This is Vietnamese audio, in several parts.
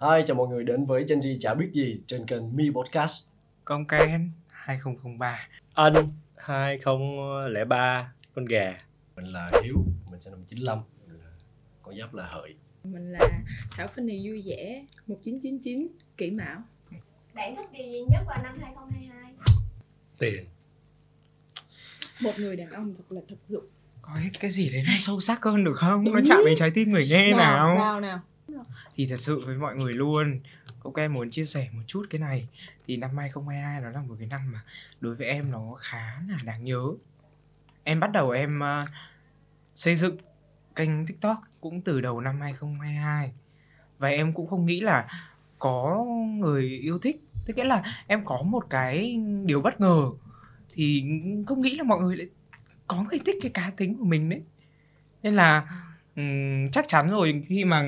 Hi, chào mọi người đến với Gen Z chả biết gì trên kênh Mi Podcast. Con Ken 2003 Anh. 2003 Con gà. Mình là Hiếu, mình sinh năm 95, mình là con giáp là Hợi. Mình là Thảo Fanny vui vẻ 1999 Kỷ Mão Bạn thích điều gì nhất vào năm 2022? Tiền. Một người đàn ông thật là thực dụng Có cái- gì đấy nó sâu sắc hơn được không? Nó chạm đến trái tim người nghe nào, nào. nào Thì thật sự với mọi người luôn Cậu em muốn chia sẻ một chút cái này. Thì năm 2022 nó là một cái năm mà Đối với em nó khá là đáng nhớ. Em bắt đầu em ờ, xây dựng kênh TikTok cũng từ đầu năm 2022 Và em cũng không nghĩ là có người yêu thích. Tức nghĩa là em có một cái điều bất ngờ. Thì không nghĩ là mọi người lại có người thích cái cá tính của mình đấy. Nên là ừm, chắc chắn rồi khi mà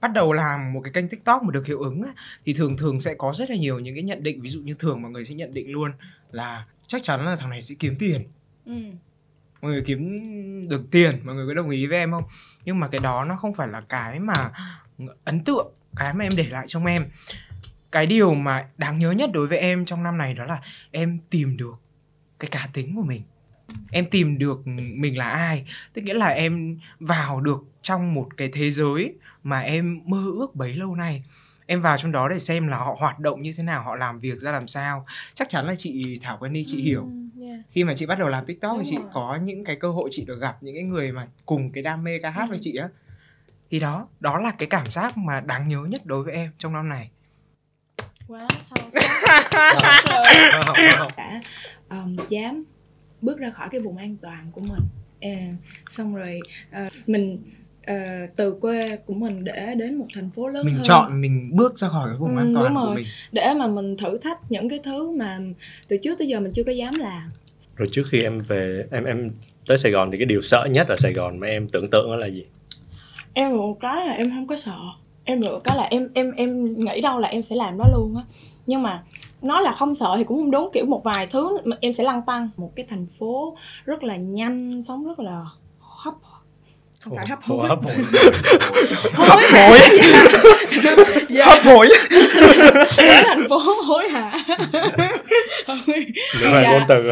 bắt đầu làm một cái kênh tiktok mà được hiệu ứng á, thì thường thường sẽ có rất là nhiều những cái nhận định ví dụ như thường mọi người sẽ nhận định luôn là chắc chắn là thằng này sẽ kiếm tiền. Ừ. mọi người kiếm được tiền mọi người có đồng ý với em không? Nhưng mà cái đó nó không phải là cái mà ấn tượng cái mà em để lại trong em. Cái điều mà đáng nhớ nhất đối với em trong năm này đó là em tìm được cái cá tính của mình em tìm được mình là ai. Tức nghĩa là em vào được trong một cái thế giới mà em mơ ước bấy lâu nay. Em vào trong đó để xem là họ hoạt động như thế nào họ làm việc ra làm sao. Chắc chắn là chị thảo quen đi chị hiểu. Ừ, yeah. khi mà chị bắt đầu làm tiktok Đúng thì chị rồi. có những cái cơ hội chị được gặp những cái người mà cùng cái đam mê ca hát với chị á. Thì đó đó là cái cảm giác mà đáng nhớ nhất đối với em trong năm này. Quá sâu sắc. Wow. đã um, dám bước ra khỏi cái vùng an toàn của mình. À, xong rồi ờ, mình ờ, từ quê của mình để đến một thành phố lớn mình hơn. chọn mình bước ra khỏi cái vùng Ừ, an toàn đúng của mình. Để mà mình thử thách những cái thứ mà từ trước tới giờ mình chưa có dám làm. Rồi trước khi em về Em em tới Sài Gòn thì cái điều sợ nhất ở Sài Gòn mà em tưởng tượng đó là gì? em một cái là em không có sợ. Em được cái là em em em nghĩ đâu là em sẽ làm đó luôn á. Nhưng mà nói là không sợ thì cũng không đúng kiểu một vài thứ mà em sẽ lăn tăng một cái thành phố rất là nhanh sống rất là hấp không phải hấp hối. hấp hối. Hối hả? Hối. Dạ, hấp hối. Thành phố hối hả? Dạ. ngôn từ.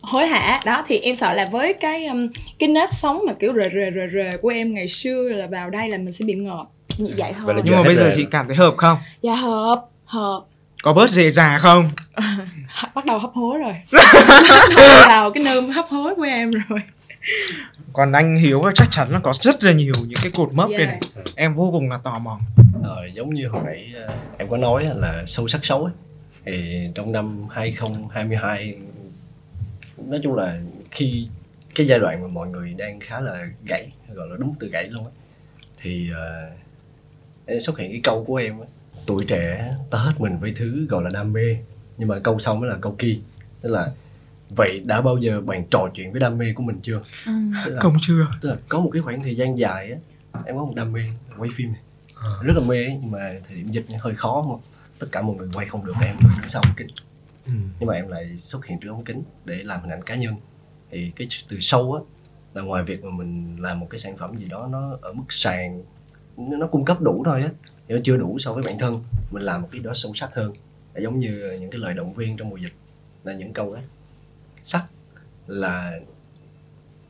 Hối, hả? Đó thì em sợ là với cái um, cái nếp sống mà kiểu rề rề rề rề của em ngày xưa là vào đây là mình sẽ bị ngợp. Như vậy thôi. nhưng mà bây giờ chị cảm thấy hợp không? Dạ hợp hợp có bớt dề già không? Bắt đầu hấp hối rồi. Vào cái nơi hấp hối của em rồi. Còn anh hiếu chắc chắn là có rất là nhiều những cái cột mốc đây Yeah. này em vô cùng là tò mò. Ờ, giống như hồi nãy ờ, em có nói là sâu sắc xấu ấy. Thì trong năm 2022 nói chung là khi cái giai đoạn mà mọi người đang khá là gãy gọi là đúng từ gãy luôn á thì uh, xuất hiện cái câu của em á, tuổi trẻ ta hết mình với thứ gọi là đam mê. Nhưng mà câu sau mới là câu kia. Tức là vậy đã bao giờ bạn trò chuyện với đam mê của mình chưa? Tức là, không chưa. tức là có một cái khoảng thời gian dài á em có một đam mê quay phim này. Rất là mê ấy, nhưng mà thời điểm dịch hơi khó không tất cả mọi người quay không được em đứng sau ống kính. Ừ. nhưng mà em lại xuất hiện trước ống kính để làm hình ảnh cá nhân. Thì cái từ sâu á là ngoài việc mà mình làm một cái sản phẩm gì đó nó ở mức sàn nó nó cung cấp đủ thôi á thì nó chưa đủ so với bản thân mình làm một cái đó sâu sắc hơn. Là giống như những cái lời động viên trong mùa dịch là những câu đấy sắc là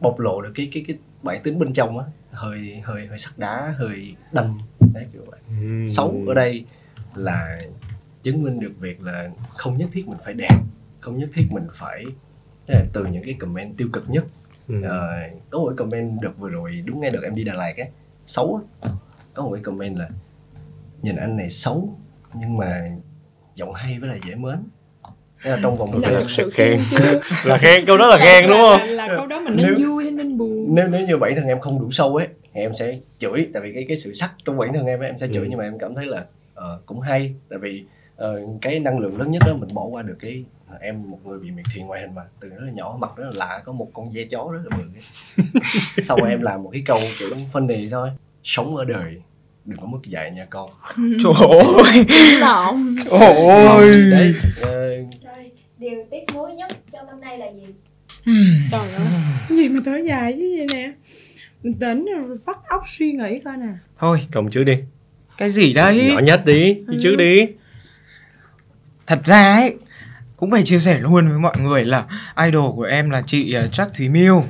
bộc lộ được cái cái cái bản tính bên trong á. Hơi hơi hơi sắt đá hơi đanh đấy kiểu vậy. Xấu ở đây là chứng minh được việc là không nhất thiết mình phải đẹp không nhất thiết mình phải là từ những cái comment tiêu cực nhất. Ừ. Ờ, có một cái comment được vừa rồi đúng ngay đợt em đi Đà Lạt á xấu á. Có một cái comment là nhìn anh này xấu nhưng mà giọng hay với lại dễ mến Thế là trong vòng một là đợt thực sự khen. Là khen, câu đó là khen đúng là, không? là, là câu đó mình nên Nếu- vui hay nên buồn nếu nếu như bản thân em không đủ sâu ấy thì em sẽ chửi tại vì cái cái sự sắc trong bản thân em ấy, em sẽ chửi Ừ. nhưng mà em cảm thấy là ờ, cũng hay tại vì ờ, cái năng lượng lớn nhất đó mình bỏ qua được cái em một người bị miệt thị ngoại hình mà từ rất là nhỏ mặt rất là lạ có một con dê chó rất là bự ấy. sau em làm một cái câu kiểu funny thôi sống ở đời đừng có mất dạy nha con. Trời ơi. trời ơi. đấy ờ, điều tiếc nuối nhất trong năm nay là gì? trời ơi. Cái gì mà thở dài chứ vậy nè? Bình tĩnh rồi vắt óc suy nghĩ coi nè. Thôi Cộng trước đi. Cái gì đấy? Nhỏ nhất đi Đi trước đi. Thật ra ấy cũng phải chia sẻ luôn với mọi người là idol của em là chị uh, Trắc Thúy Miêu.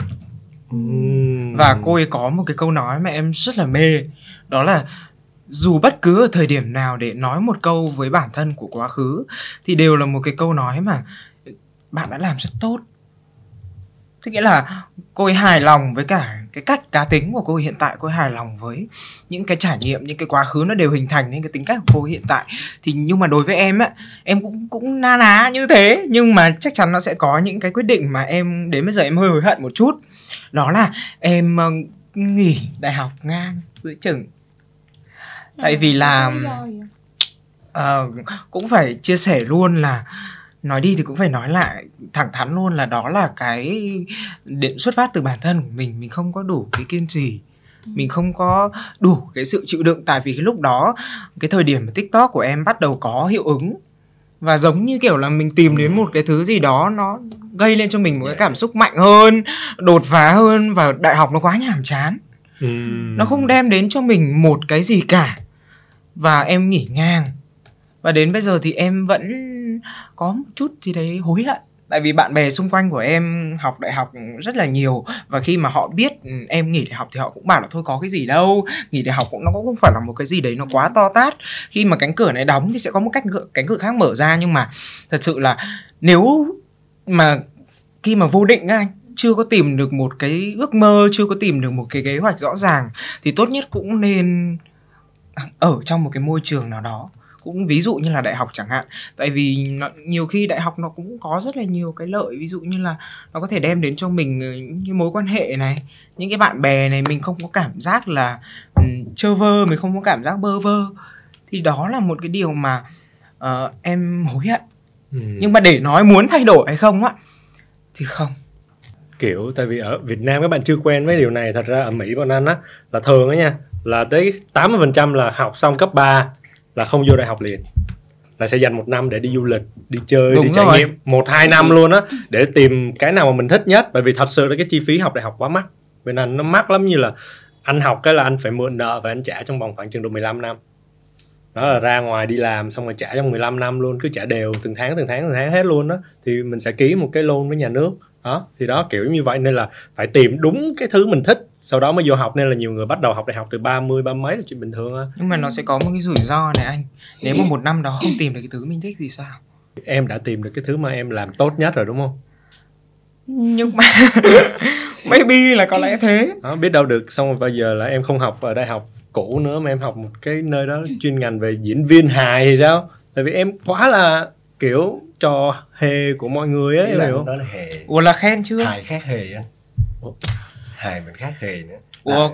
Và cô ấy có một cái câu nói mà em rất là mê đó là, dù bất cứ ở thời điểm nào để nói một câu với bản thân của quá khứ, thì đều là một cái câu nói mà ừ, bạn đã làm rất tốt. Thế nghĩa là cô ấy hài lòng với cả cái cách cá tính của cô ấy hiện tại, cô ấy hài lòng với những cái trải nghiệm, những cái quá khứ nó đều hình thành nên cái tính cách của cô ấy hiện tại. Thì nhưng mà đối với em á, em cũng cũng na ná như thế, nhưng mà chắc chắn nó sẽ có những cái quyết định mà em, đến bây giờ em hơi hối hận một chút. Đó là em ờ, nghỉ đại học ngang giữa chừng tại vì là uh, cũng phải chia sẻ luôn là nói đi thì cũng phải nói lại thẳng thắn luôn là đó là cái điện xuất phát từ bản thân của mình. Mình không có đủ cái kiên trì. Mình không có đủ cái sự chịu đựng. Tại vì cái lúc đó cái thời điểm mà tiktok của em bắt đầu có hiệu ứng và giống như kiểu là mình tìm đến một cái thứ gì đó nó gây lên cho mình một cái cảm xúc mạnh hơn đột phá hơn và đại học nó quá nhàm chán. Nó không đem đến cho mình một cái gì cả. Và em nghỉ ngang. Và đến bây giờ thì em vẫn có một chút gì đấy hối hận. Tại vì bạn bè xung quanh của em học đại học rất là nhiều. Và khi mà họ biết em nghỉ đại học thì họ cũng bảo là thôi có cái gì đâu. Nghỉ đại học cũng, nó cũng không phải là một cái gì đấy nó quá to tát. Khi mà cánh cửa này đóng thì sẽ có một cánh cửa cánh cửa khác mở ra. Nhưng mà thật sự là nếu mà khi mà vô định á anh chưa có tìm được một cái ước mơ chưa có tìm được một cái kế hoạch rõ ràng thì tốt nhất cũng nên ở trong một cái môi trường nào đó. Cũng ví dụ như là đại học chẳng hạn. Tại vì nó, nhiều khi đại học nó cũng có rất là nhiều cái lợi ví dụ như là nó có thể đem đến cho mình ờ, những mối quan hệ này những cái bạn bè này mình không có cảm giác là um, chơ vơ mình không có cảm giác bơ vơ. Thì đó là một cái điều mà ờ, em hối hận. Ừm. nhưng mà để nói muốn thay đổi hay không á thì không kiểu tại vì ở Việt Nam các bạn chưa quen với điều này thật ra ở Mỹ bọn anh á là thường á nha là tới 80% là học xong cấp 3 là không vô đại học liền. Là sẽ dành một năm để đi du lịch đi chơi Đúng đi trải rồi. nghiệm một hai năm luôn á để tìm cái nào mà mình thích nhất. Bởi vì thật sự là cái chi phí học đại học quá mắc. Bên anh nó mắc lắm như là anh học cái là anh phải mượn nợ và anh trả trong vòng khoảng chừng độ 15 năm. Đó là ra ngoài đi làm xong rồi trả trong 15 năm luôn cứ trả đều từng tháng từng tháng từng tháng hết luôn đó thì mình sẽ ký một cái loan với nhà nước đó thì đó kiểu như vậy. Nên là phải tìm đúng cái thứ mình thích sau đó mới vô học. Nên là nhiều người bắt đầu học đại học từ 30 ba mấy là chuyện bình thường á nhưng mà nó sẽ có một cái rủi ro này anh. Nếu mà một năm đó không tìm được cái thứ mình thích thì sao? Em đã tìm được cái thứ mà em làm tốt nhất rồi đúng không? Nhưng mà maybe là có lẽ thế. Đó biết đâu được. Xong rồi bây giờ là em không học ở đại học cũ nữa mà em học một cái nơi đó chuyên ngành về diễn viên hài thì sao? Tại vì em quá là kiểu trò hề của mọi người á là hiểu không? đó là hề. Ủa là khen chưa? Hài khác hề anh Ủa? hài mình khác hề nữa. Ủa? Là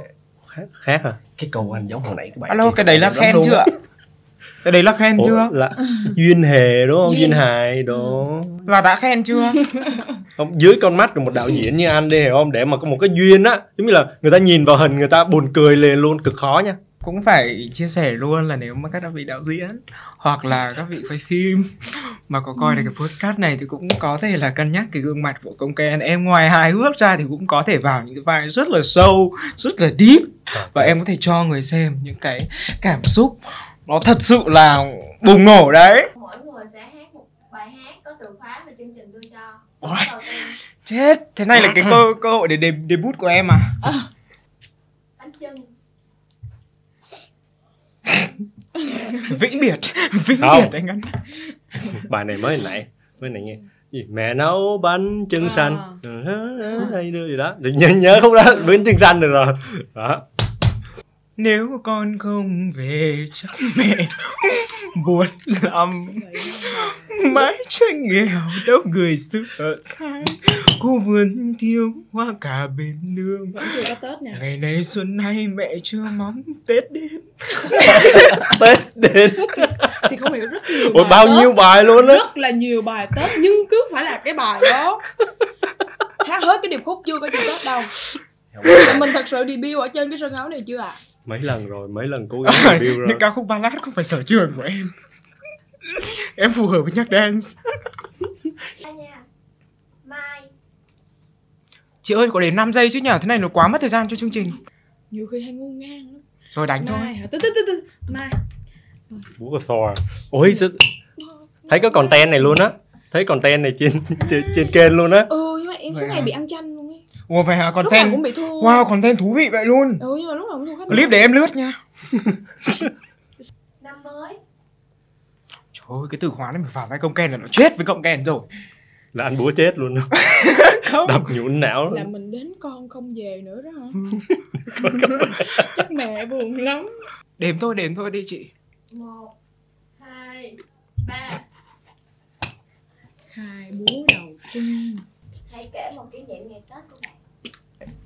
khác, khác à? cái câu anh giống hồi nãy các bạn alo cái đấy là khen luôn chưa? á. ạ cái đấy là khen Ủa, chưa? là duyên hề đúng không? Duyên, Duyên. hài đồ là đã khen chưa? Không dưới con mắt của một đạo diễn như anh đi hiểu không? Để mà có một cái duyên á. Giống như là người ta nhìn vào hình người ta buồn cười liền luôn cực khó nha cũng phải chia sẻ luôn là nếu mà các vị đạo diễn hoặc là các vị quay phim mà có coi được cái postcard này thì cũng có thể là cân nhắc cái gương mặt của công kèn em ngoài hài hước ra thì cũng có thể vào những cái vai rất là sâu rất là deep và em có thể cho người xem những cái cảm xúc nó thật sự là bùng nổ đấy. Mỗi người sẽ hát một bài hát có từ khóa mà chương trình đưa cho. Ôi. Chết. Thế này là cái cơ cơ hội để debut của em à bánh chưng. vĩnh biệt vĩnh Không. biệt anh anh bài này mới nãy mới nãy nghe. Gì mẹ nấu bánh trưng À. xanh. Ừ, hay đưa gì đó. Thì nhớ nhớ không đó bánh trưng xanh được rồi. Đó. Nếu con không về chắc mẹ buồn lắm. Mãi tranh nghèo đâu người xưa ở cô vườn thiếu hoa cả bên nương chưa ngày này xuân nay mẹ chưa mong tết đến. Tết đến. Thì không hiểu rất nhiều Ủa, bài bao Tết. nhiêu bài luôn á? Rất là nhiều bài tết nhưng cứ phải là cái bài đó. Hát hết cái điệp khúc chưa có gì tết đâu. Mình thật sự debut ở trên cái sân khấu này chưa ạ? Mấy lần rồi mấy lần cố gắng review rồi. những ca khúc ballad không phải sở trường của em. Em phù hợp với nhạc dance. Chị ơi có đến 5 giây chứ nhở thế này nó quá mất thời gian cho chương trình. Nhiều khi hay ngu ngang lắm. Rồi đánh thôi. Mai hả? Từ từ từ từ. Mai. Búa của Thor ôi sao- thấy có content này luôn á. Thấy content này trên trên, trên kênh luôn á. Ừ nhưng mà em suốt ngày bị ăn chanh luôn ấy. Ủa vậy hả? Lúc nào content cũng bị thua. Wow content thú vị vậy luôn. Ừ nhưng mà lúc nào cũng thua khách clip để em lướt nha. Năm mới. Trời ơi cái từ khóa này mà vào vai công ken là nó chết với công ken rồi. Là anh búa chết luôn không? Đập nhũn não là mình đến con không về nữa đó hả? Chắc mẹ buồn lắm. Đếm thôi đếm thôi đi chị. Một hai ba. Hai búa đầu xuân hãy kể một kỷ niệm ngày tết của bạn.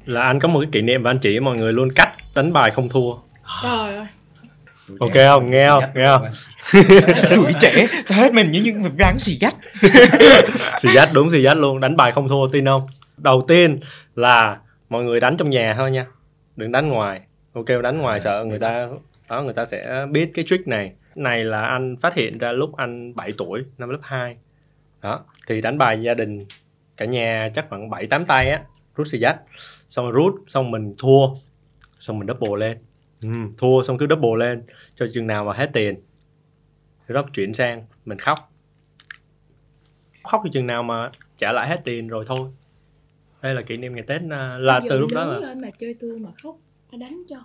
Là anh có một cái kỷ niệm và anh chỉ mọi người luôn cách đánh bài không thua. Trời ơi. Ok không? Nghe không? Nghe không? tuổi trẻ ta hết mình như những việc đáng xì dắt xì dắt đúng xì dắt luôn đánh bài không thua tin không? Đầu tiên là mọi người đánh trong nhà thôi nha đừng đánh ngoài. Ok đánh ngoài sợ người ta đó người ta sẽ biết cái trick này. Này là anh phát hiện ra lúc anh 7 tuổi năm lớp 2 đó thì đánh bài gia đình cả nhà chắc khoảng 7 8 tay á rút xì dắt xong rồi rút xong mình thua xong mình double lên. Ừ, thua xong cứ double lên cho chừng nào mà hết tiền thì đó chuyển sang mình khóc. Khóc cho chừng nào mà trả lại hết tiền rồi thôi. Đây là kỷ niệm ngày tết à, là từ lúc đó là lên mà chơi thua mà khóc nó đánh cho.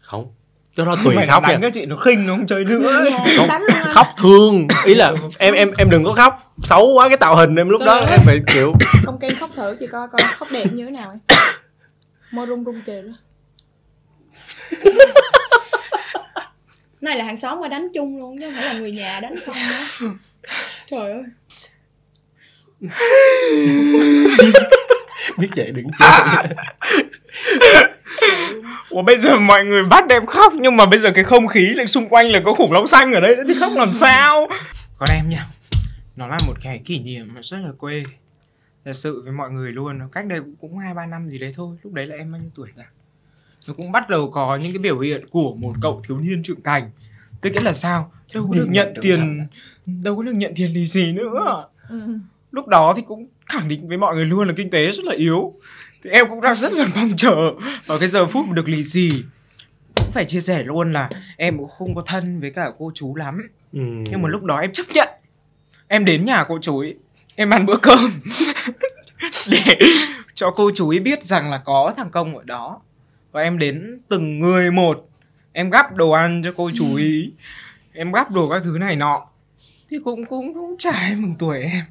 Không. Cái đó tùy Mày khóc đánh các chị nó khinh nó không chơi nữa. Nhà Không, khóc thương. Ý là em em em đừng có khóc. Xấu quá cái tạo hình em lúc đó Trời em phải kiểu con ken khóc thử chị coi coi khóc đẹp như thế nào ấy. Môi rung rung kìa đó này là hàng xóm qua đánh chung luôn chứ không phải là người nhà đánh không nữa trời ơi. Biết vậy đừng chơi Ủa bây giờ mọi người bắt em khóc Nhưng mà bây giờ cái không khí lại xung quanh là có khủng long xanh ở đây Thì khóc làm sao? Còn em nha Nó là một cái kỷ niệm mà rất là quê. Thật sự với mọi người luôn Cách đây cũng- cũng hai ba năm gì đấy thôi Lúc đấy là em bao nhiêu tuổi ta Nó cũng bắt đầu có những cái biểu hiện của một cậu thiếu niên trưởng thành. Tức nghĩa là sao? Đâu có được nhận tiền Đâu có được nhận tiền lì xì nữa. Ừ. lúc đó thì cũng khẳng định với mọi người luôn là kinh tế rất là yếu. Thì em cũng đang rất là mong chờ vào cái giờ phút mà được lì xì. Cũng phải chia sẻ luôn là em cũng không có thân với cả cô chú lắm. Ừ. nhưng mà lúc đó em chấp nhận. Em đến nhà cô chú ấy em ăn bữa cơm. Để cho cô chú ấy biết rằng là có thằng công ở đó và em đến từng người một. Em gắp đồ ăn cho cô chú ý. Em gắp đồ các thứ này nọ. Thì cũng cũng cũng chả mừng tuổi em.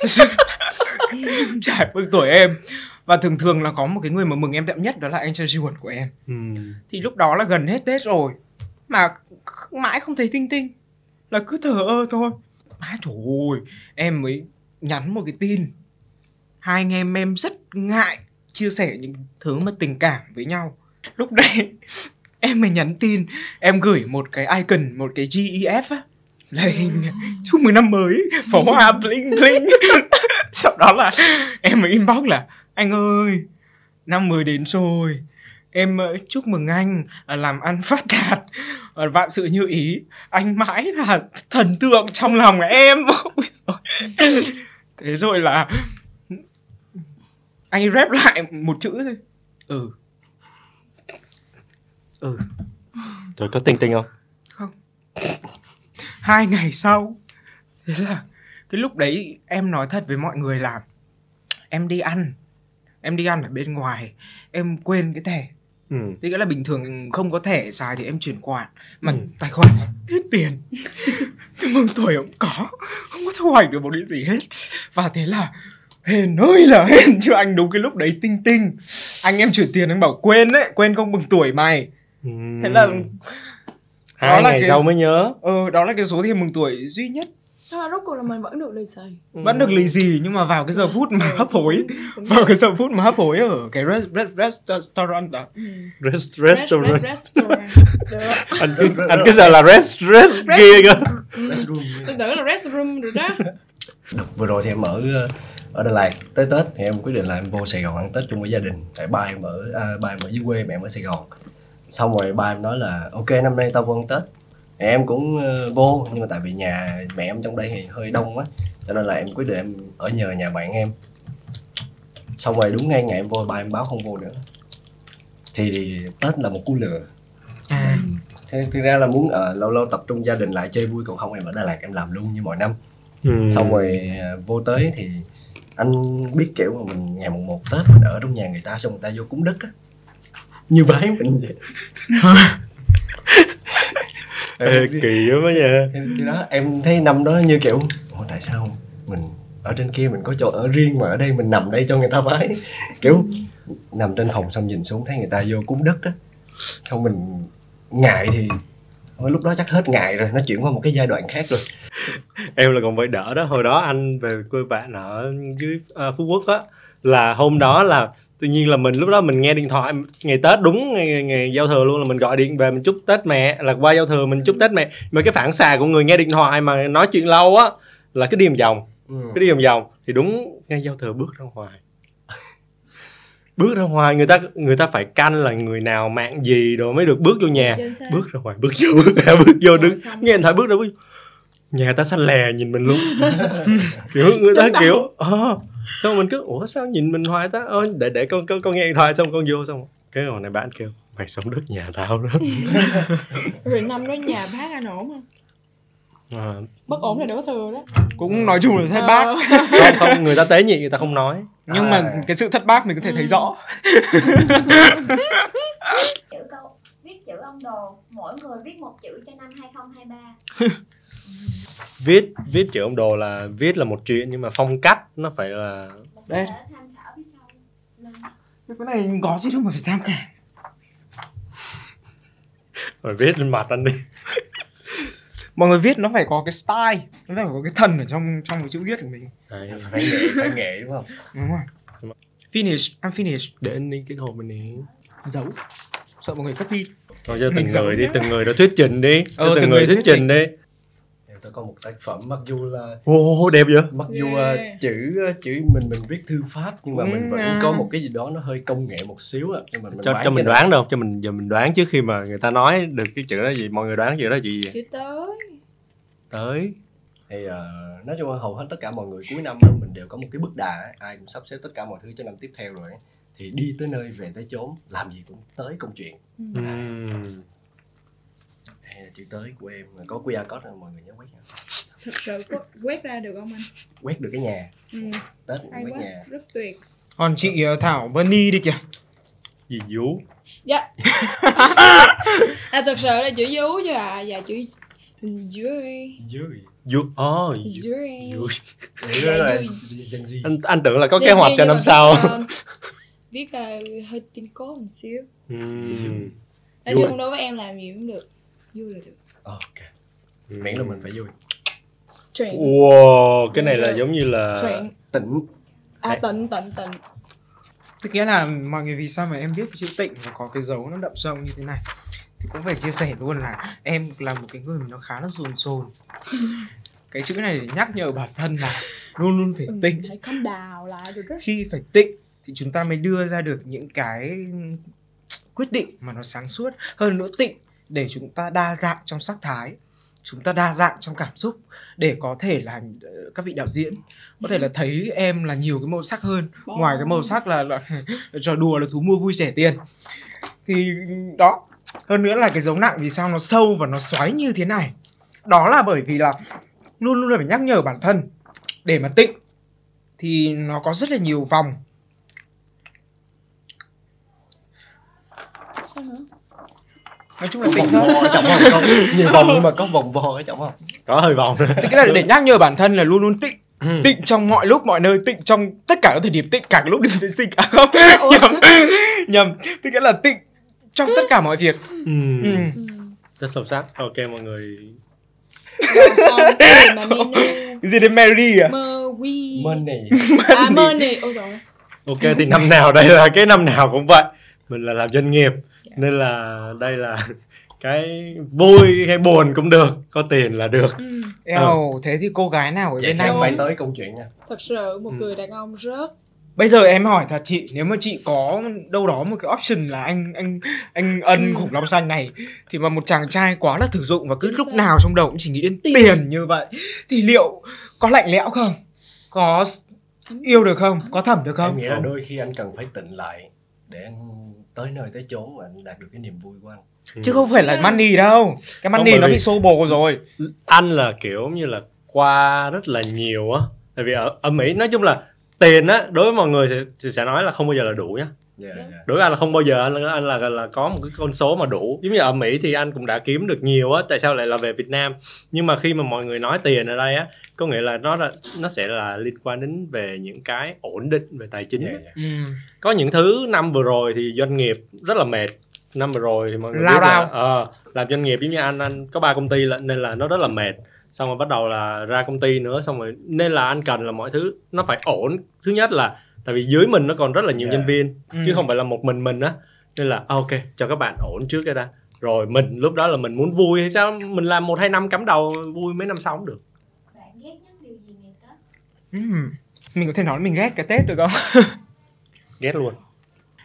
Chả mừng tuổi em. Và thường thường là có một cái người mà mừng em đậm nhất đó là anh trai ruột của em. Ừ. thì lúc đó là gần hết tết rồi. Mà mãi không thấy tinh tinh. Là cứ thờ ơ thôi. À trời ơi em mới nhắn một cái tin. Hai anh em em rất ngại chia sẻ những thứ mà tình cảm với nhau lúc đấy em mới nhắn tin em gửi một cái icon một cái gif á. Là hình chúc mừng năm mới pháo hoa bling bling. Sau đó là em mới inbox là anh ơi năm mới đến rồi. Em ờ, chúc mừng anh ờ, làm ăn phát đạt. Ờ, vạn sự như ý. Anh mãi là thần tượng trong lòng em. Thế rồi là anh rep lại một chữ thôi. Ừ ừ. Rồi có tinh tinh không? Không. Hai ngày sau thế là cái lúc đấy em nói thật với mọi người là em đi ăn. Em đi ăn ở bên ngoài em quên cái thẻ. Ừ. Tức nghĩa là bình thường không có thẻ xài thì em chuyển khoản. Mà Ừ. tài khoản hết tiền. Cái mừng tuổi không có Không có thu hoạch được một cái gì hết. Và thế là Hên ơi là hên chứ anh đúng cái lúc đấy tinh tinh. Anh em chuyển tiền anh bảo quên đấy Quên không mừng tuổi mày. Thế là hai đó là ngày cái- sau mới nhớ. Ờ, Đó là cái số tiền mừng tuổi duy nhất. Nhưng mà rốt cuộc là mình vẫn được lì xì. Vẫn được lì xì Nhưng mà vào cái giờ phút mà Ừ, hấp hối. Vào cái giờ phút mà hấp hối ở cái rest, rest, restaurant đó. Ừ. rest, Rest- restaurant. rest- anh cứ anh cứ sợ là rest rest Rest- kia cơ. restroom tôi tưởng là restroom rồi đó. Đợt vừa rồi thì em ở ờ, ở Đà Lạt tới Tết thì em quyết định là em vô Sài Gòn ăn Tết chung với gia đình. Tại ba em ở à, ba em ở dưới quê mẹ em ở Sài Gòn xong rồi ba em nói là ok năm nay tao vô ăn Tết em cũng ờ, vô nhưng mà tại vì nhà mẹ em trong đây thì hơi đông á cho nên là em quyết định em ở nhờ nhà bạn em. Xong rồi đúng ngay ngày em vô ba em báo không vô nữa. Thì tết là một cú lừa. À. Thế thực ra là muốn ờ, lâu lâu tập trung gia đình lại chơi vui còn không em ở Đà Lạt em làm luôn như mọi năm. Ừ. xong rồi ờ, vô tới thì anh biết kiểu mà mình ngày mùng một tết mình ở trong nhà người ta xong người ta vô cúng đất á như vái mình vậy. Ê, kỳ quá nha. Thì, thì đó em thấy năm đó như kiểu ủa tại sao mình ở trên kia mình có chỗ ở riêng mà ở đây mình nằm đây cho người ta vái kiểu nằm trên phòng xong nhìn xuống thấy người ta vô cúng đất á. Xong mình ngại thì Thôi lúc đó chắc hết ngại rồi nó chuyển qua một cái giai đoạn khác rồi. Em là còn phải đỡ đó. Hồi đó anh về quê bạn ở dưới ờ, phú quốc á là hôm đó là tự nhiên là mình lúc đó mình nghe điện thoại ngày tết đúng ngày, ngày, giao thừa luôn là mình gọi điện về mình chúc tết mẹ là qua giao thừa mình chúc tết mẹ. Mà cái phản xạ của người nghe điện thoại mà nói chuyện lâu á là cái đi vòng vòng ừ. cái đi vòng vòng thì đúng ngay giao thừa bước ra ngoài. Bước ra ngoài người ta người ta phải canh là người nào mạng gì rồi mới được bước vô nhà. Bước ra ngoài bước vô bước ra bước vô đứng nghe điện thoại bước ra bước vô. Nhà ta xanh lè nhìn mình luôn. Kiểu người ta kiểu ờ. Xong mình cứ ủa sao nhìn mình hoài ta? Ơi để để con con con nghe điện thoại xong con vô xong. Cái hồi này bạn kêu mày sống đất nhà tao đó. Rồi năm đó nhà bác anh ổn không? À, bất ổn là đổ thừa đó. Cũng nói chung là thất Ờ. bác không không người ta tế nhị người ta không nói. Nhưng À. mà cái sự thất bác mình có thể thấy rõ. Chữ câu viết chữ ông đồ mỗi người viết một chữ cho năm 2023 viết viết chữ ông đồ là viết là một chuyện nhưng mà phong cách nó phải là Đây. thể tham khảo phía sau lên cái này có gì đâu mà phải tham khảo. Phải viết lên mặt anh đi. Mọi người viết nó phải có cái style nó phải có cái thần ở trong trong cái chữ viết của mình. Đấy, phải nghệ phải nghệ đúng không? Đúng rồi. Finish I'm finished. Để anh đi cái hồ mình nè giấu. Sợ mọi người copy. Thôi cho từng người đi, từng người đó thuyết trình đi. Ờ, từng người thuyết trình. đi tôi có một tác phẩm mặc dù là Ồ, đẹp vậy? Mặc dù Yeah. chữ chữ mình mình viết thư pháp nhưng mà mình Ừ, vẫn à. có một cái gì đó nó hơi công nghệ một xíu á. Nhưng mà mình Cho, cho mình đoán đâu, cho mình giờ mình đoán trước khi mà người ta nói được cái chữ đó gì. Mọi người đoán chữ đó gì vậy? chữ tới. Tới. Thì uh, nói chung là hầu hết tất cả mọi người cuối năm mình đều có một cái bước đà á, ai cũng sắp xếp tất cả mọi thứ cho năm tiếp theo rồi thì đi tới nơi về tới chốn làm gì cũng tới công chuyện. Ừm. Hay là chữ tới của em. Có QR code rồi mọi người nhớ quét nha. thật sự có quét ra được không anh? Quét được cái nhà. Ừ, tết hay quét quá nhà. rất tuyệt. Còn chị ờ, Thảo Vân đi kìa. Gì vú dạ. À thật sự là chữ dú chứ à. Dạ chữ dưới dưới Vú, ồ dưới vú Đấy Dạ, là vui. Gen Z anh, anh tưởng là có Gen kế Z hoạch cho năm mà sau. Biết, biết là hơi tin cố một xíu. Ừm. nói Vui. chung đối với em làm gì cũng được vui là được. Ok. Miễn là mình phải vui. Chuyện Wow, cái này là giống như là chuyện tỉnh. À Đấy. tịnh tịnh tịnh tức nghĩa là mọi người vì sao mà em biết chữ tịnh và có cái dấu nó đậm sâu như thế này? Thì cũng phải chia sẻ luôn là em là một cái người mà nó khá là sồn sồn cái chữ này để nhắc nhở bản thân là luôn luôn phải ừ, tịnh. hãy calm down lại được đó khi phải tịnh thì chúng ta mới đưa ra được những cái quyết định mà nó sáng suốt. Hơn nữa tịnh để chúng ta đa dạng trong sắc thái chúng ta đa dạng trong cảm xúc để có thể là ờ, các vị đạo diễn có thể là thấy em là nhiều cái màu sắc hơn. Ngoài cái màu sắc là, là trò đùa là thú mua vui rẻ tiền. Thì đó hơn nữa là cái dấu nặng vì sao nó sâu và nó xoáy như thế này. Đó là bởi vì là luôn luôn là phải nhắc nhở bản thân để mà tịnh thì nó có rất là nhiều vòng. Sao nữa nói chung là có vòng thôi. vo ở không? Có nhiều vòng nhưng mà có vòng vo ở trọng không? Có hơi vòng tức là để nhắc nhở bản thân là luôn luôn tịnh. Ừ. tịnh trong mọi lúc mọi nơi tịnh trong tất cả các thời điểm tịnh cả cái lúc đi vệ sinh. À không. Nhầm. Nhầm. Tức nghĩa là tịnh trong tất cả mọi việc. Ừ. ừ. rất sâu sắc. Ok mọi người. Cái gì cái đến Mary à? Mơ quy này à này ôi rồi ok thì năm nào? Đây là cái năm nào cũng vậy. Mình là làm doanh nghiệp nên là đây là cái vui hay buồn cũng được có tiền là được. Ừ. Eo, thế thì cô gái nào ở vậy bên em anh phải tới công chuyện nha. Thật sự một Ừ. người đàn ông rất bây giờ em hỏi thật chị nếu mà chị có đâu đó một cái option là anh anh anh ân Ừ. khủng long xanh này thì mà một chàng trai quá là thử dụng và cứ lúc nào trong đầu cũng chỉ nghĩ đến Tiền. tiền. như vậy thì liệu có lạnh lẽo không? Có yêu được không? Có thẩm được em không? nghĩ là đôi khi anh cần phải tịnh lại để anh tới nơi tới và anh đạt được cái niềm vui của anh. Chứ không phải là money đâu. Cái money bởi nó bị xô bồ rồi. Anh là kiểu như là qua rất là nhiều á. Tại vì ở, ở mỹ nói chung là tiền á đối với mọi người thì, thì sẽ nói là không bao giờ là đủ nhá yeah, yeah. đối với anh là không bao giờ anh anh là là có một cái con số mà đủ. Giống như ở mỹ thì anh cũng đã kiếm được nhiều á tại sao lại là về việt nam? Nhưng mà khi mà mọi người nói tiền ở đây á có nghĩa là nó là nó sẽ là liên quan đến về những cái ổn định về tài chính Yeah, yeah. ừ. có những thứ năm vừa rồi thì doanh nghiệp rất là mệt. Năm vừa rồi thì mọi người Lao biết là ờ, làm doanh nghiệp giống như anh anh có ba công ty là, nên là nó rất là mệt. Xong rồi bắt đầu là ra công ty nữa xong rồi nên là anh cần là mọi thứ nó phải ổn. Thứ nhất là tại vì dưới mình nó còn rất là nhiều Yeah. nhân viên Ừ. chứ không phải là một mình mình á nên là à, ok cho các bạn ổn trước cái đã rồi mình lúc đó là mình muốn vui hay sao mình làm một hai năm cắm đầu vui mấy năm sau cũng được Bạn ghét nhất điều gì ngày Tết? Ừ. mình có thể nói mình ghét cái tết được không ghét luôn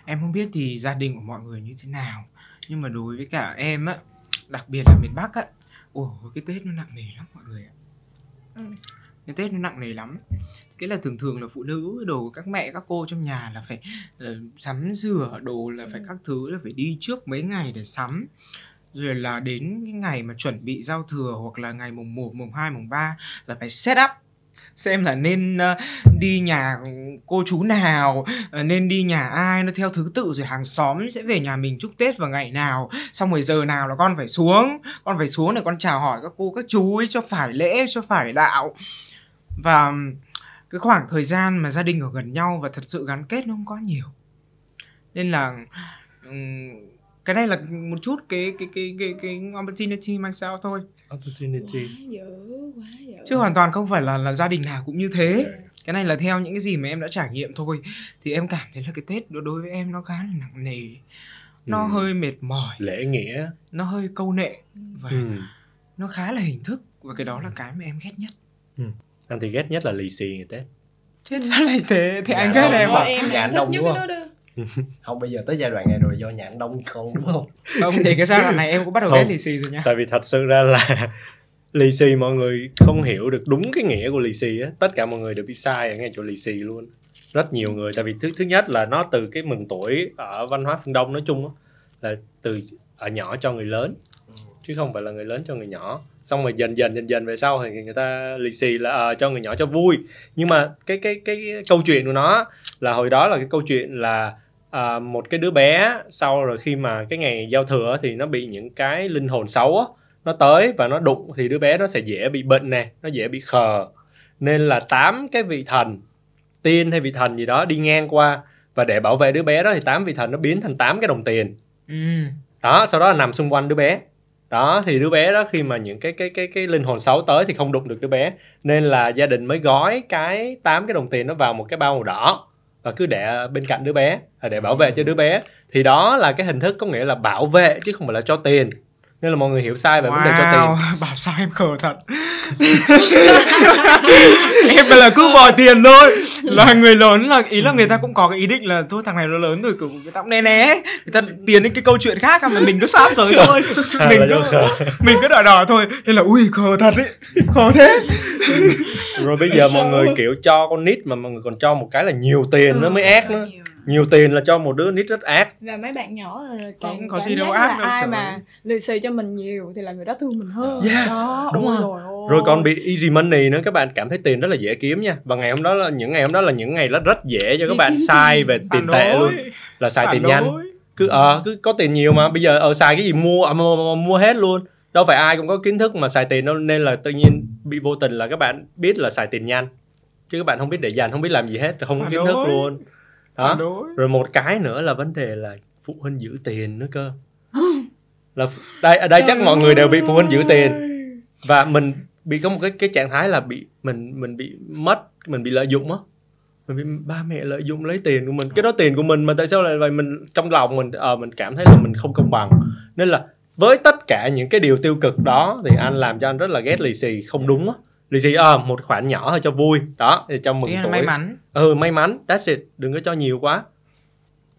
em không biết thì gia đình của mọi người như thế nào nhưng mà đối với cả em á đặc biệt là miền bắc á ồ cái tết nó nặng nề lắm mọi người ạ Ừ. cái tết nó nặng nề lắm cái là thường thường là phụ nữ đồ các mẹ các cô trong nhà là phải ờ, sắm sửa đồ là phải Ừ. các thứ là phải đi trước mấy ngày để sắm. Rồi là đến cái ngày mà chuẩn bị giao thừa hoặc là ngày mùng 1, mùng 2, mùng 3 là phải set up xem là nên ờ, đi nhà cô chú nào ờ, nên đi nhà ai nó theo thứ tự rồi hàng xóm sẽ về nhà mình chúc tết vào ngày nào. Xong rồi giờ nào là con phải xuống con phải xuống để con chào hỏi các cô các chú ấy cho phải lễ cho phải đạo. Và cái khoảng thời gian mà gia đình ở gần nhau và thật sự gắn kết nó không có nhiều. Nên là cái này là một chút cái cái cái cái cái opportunity myself thôi. Opportunity. Quá dữ quá dữ. Chứ hoàn toàn không phải là là gia đình nào cũng như thế. Yeah. cái này là theo những cái gì mà em đã trải nghiệm thôi. Thì em cảm thấy là cái tết đối đối với em nó khá là nặng nề. Nó Ừ. hơi mệt mỏi. Lễ nghĩa. Nó hơi câu nệ và ừ. nó khá là hình thức. Và cái đó là cái mà em ghét nhất anh thì ghét nhất là lì xì ngày tết thế sao lại thế? Thì Dạ, anh ghét em à? Mà- em Nhà anh đông nhất đúng không? không bây giờ tới giai đoạn này rồi do nhà anh đông con đúng không? Không thì cái giai đoạn này em cũng bắt đầu ghét lì xì rồi nha. tại vì thật sự ra là lì xì mọi người không hiểu được đúng cái nghĩa của lì xì á. Tất cả mọi người đều bị sai ở ngay chỗ lì xì luôn. Rất nhiều người tại vì thứ thứ nhất là nó từ cái mừng tuổi ở văn hóa phương đông nói chung á là từ ở nhỏ cho người lớn chứ không phải là người lớn cho người nhỏ. Xong rồi dần dần dần dần về sau thì người ta lì xì là ờ, cho người nhỏ cho vui. Nhưng mà cái cái cái câu chuyện của nó là hồi đó là cái câu chuyện là à, một cái đứa bé sau rồi khi mà cái ngày giao thừa thì nó bị những cái linh hồn xấu á, nó tới và nó đụng thì đứa bé nó sẽ dễ bị bệnh nè nó dễ bị khờ. Nên là tám cái vị thần tiên hay vị thần gì đó đi ngang qua và để bảo vệ đứa bé đó thì tám vị thần nó biến thành tám cái đồng tiền. Ừ. đó sau đó là nằm xung quanh đứa bé đó, thì đứa bé đó khi mà những cái cái cái cái linh hồn xấu tới thì không đụng được đứa bé. Nên là gia đình mới gói cái tám cái đồng tiền nó vào một cái bao màu đỏ và cứ để bên cạnh đứa bé à, để bảo vệ cho đứa bé. Thì đó là cái hình thức có nghĩa là bảo vệ chứ không phải là cho tiền nên là mọi người hiểu sai về vấn đề cho tiền. Wow, bảo sao em khờ thật. Em là cứ vòi tiền thôi. Là người lớn là ý là người ta cũng có cái ý định là thôi thằng này nó lớn rồi kiểu người ta cũng né né. Người ta tiến đến cái câu chuyện khác mà mình cứ sáp tới thôi. À, mình cứ mình cứ đòi đòi thôi. Nên là ui khờ thật ấy khờ thế. Rồi bây giờ mọi người kiểu cho con nít mà mọi người còn cho một cái là nhiều tiền nó mới ác nữa. Nhiều. Nhiều tiền là cho một đứa nít rất ác. Và mấy bạn nhỏ là càng Không có cảm gì đâu giác ác là đâu, ai trời mà lì xì cho mình nhiều thì là người đó thương mình hơn. Yeah, đó đúng ôi rồi. ôi. rồi còn bị easy money nữa các bạn cảm thấy tiền rất là dễ kiếm nha. Và ngày hôm đó là những ngày hôm đó là những ngày rất rất dễ cho các bạn sai về tiền tệ luôn. Là xài tiền nhanh. Cứ ờ cứ có tiền nhiều mà bây giờ ở xài cái gì mua à, mua, mua, mua hết luôn. Đâu phải ai cũng có kiến thức mà xài tiền đâu nên là tự nhiên bị vô tình là các bạn biết là xài tiền nhanh. Chứ các bạn không biết để dành không biết làm gì hết không có kiến thức luôn đó đối. rồi một cái nữa là vấn đề là phụ huynh giữ tiền nữa cơ. Là đây ở đây chắc mọi người đều bị phụ huynh giữ tiền. Và mình bị có một cái cái trạng thái là bị mình mình bị mất mình bị lợi dụng á. Mình bị ba mẹ lợi dụng lấy tiền của mình. Cái đó tiền của mình mà tại sao lại vậy? Mình trong lòng mình ờ mình cảm thấy là mình không công bằng. Nên là với tất cả những cái điều tiêu cực đó thì anh làm cho anh rất là ghét lì xì không đúng á lì xì ờ một khoản nhỏ thôi cho vui. Đó thì cho mừng Thế tuổi. may mắn. Ừ may mắn. That's it. Đừng có cho nhiều quá.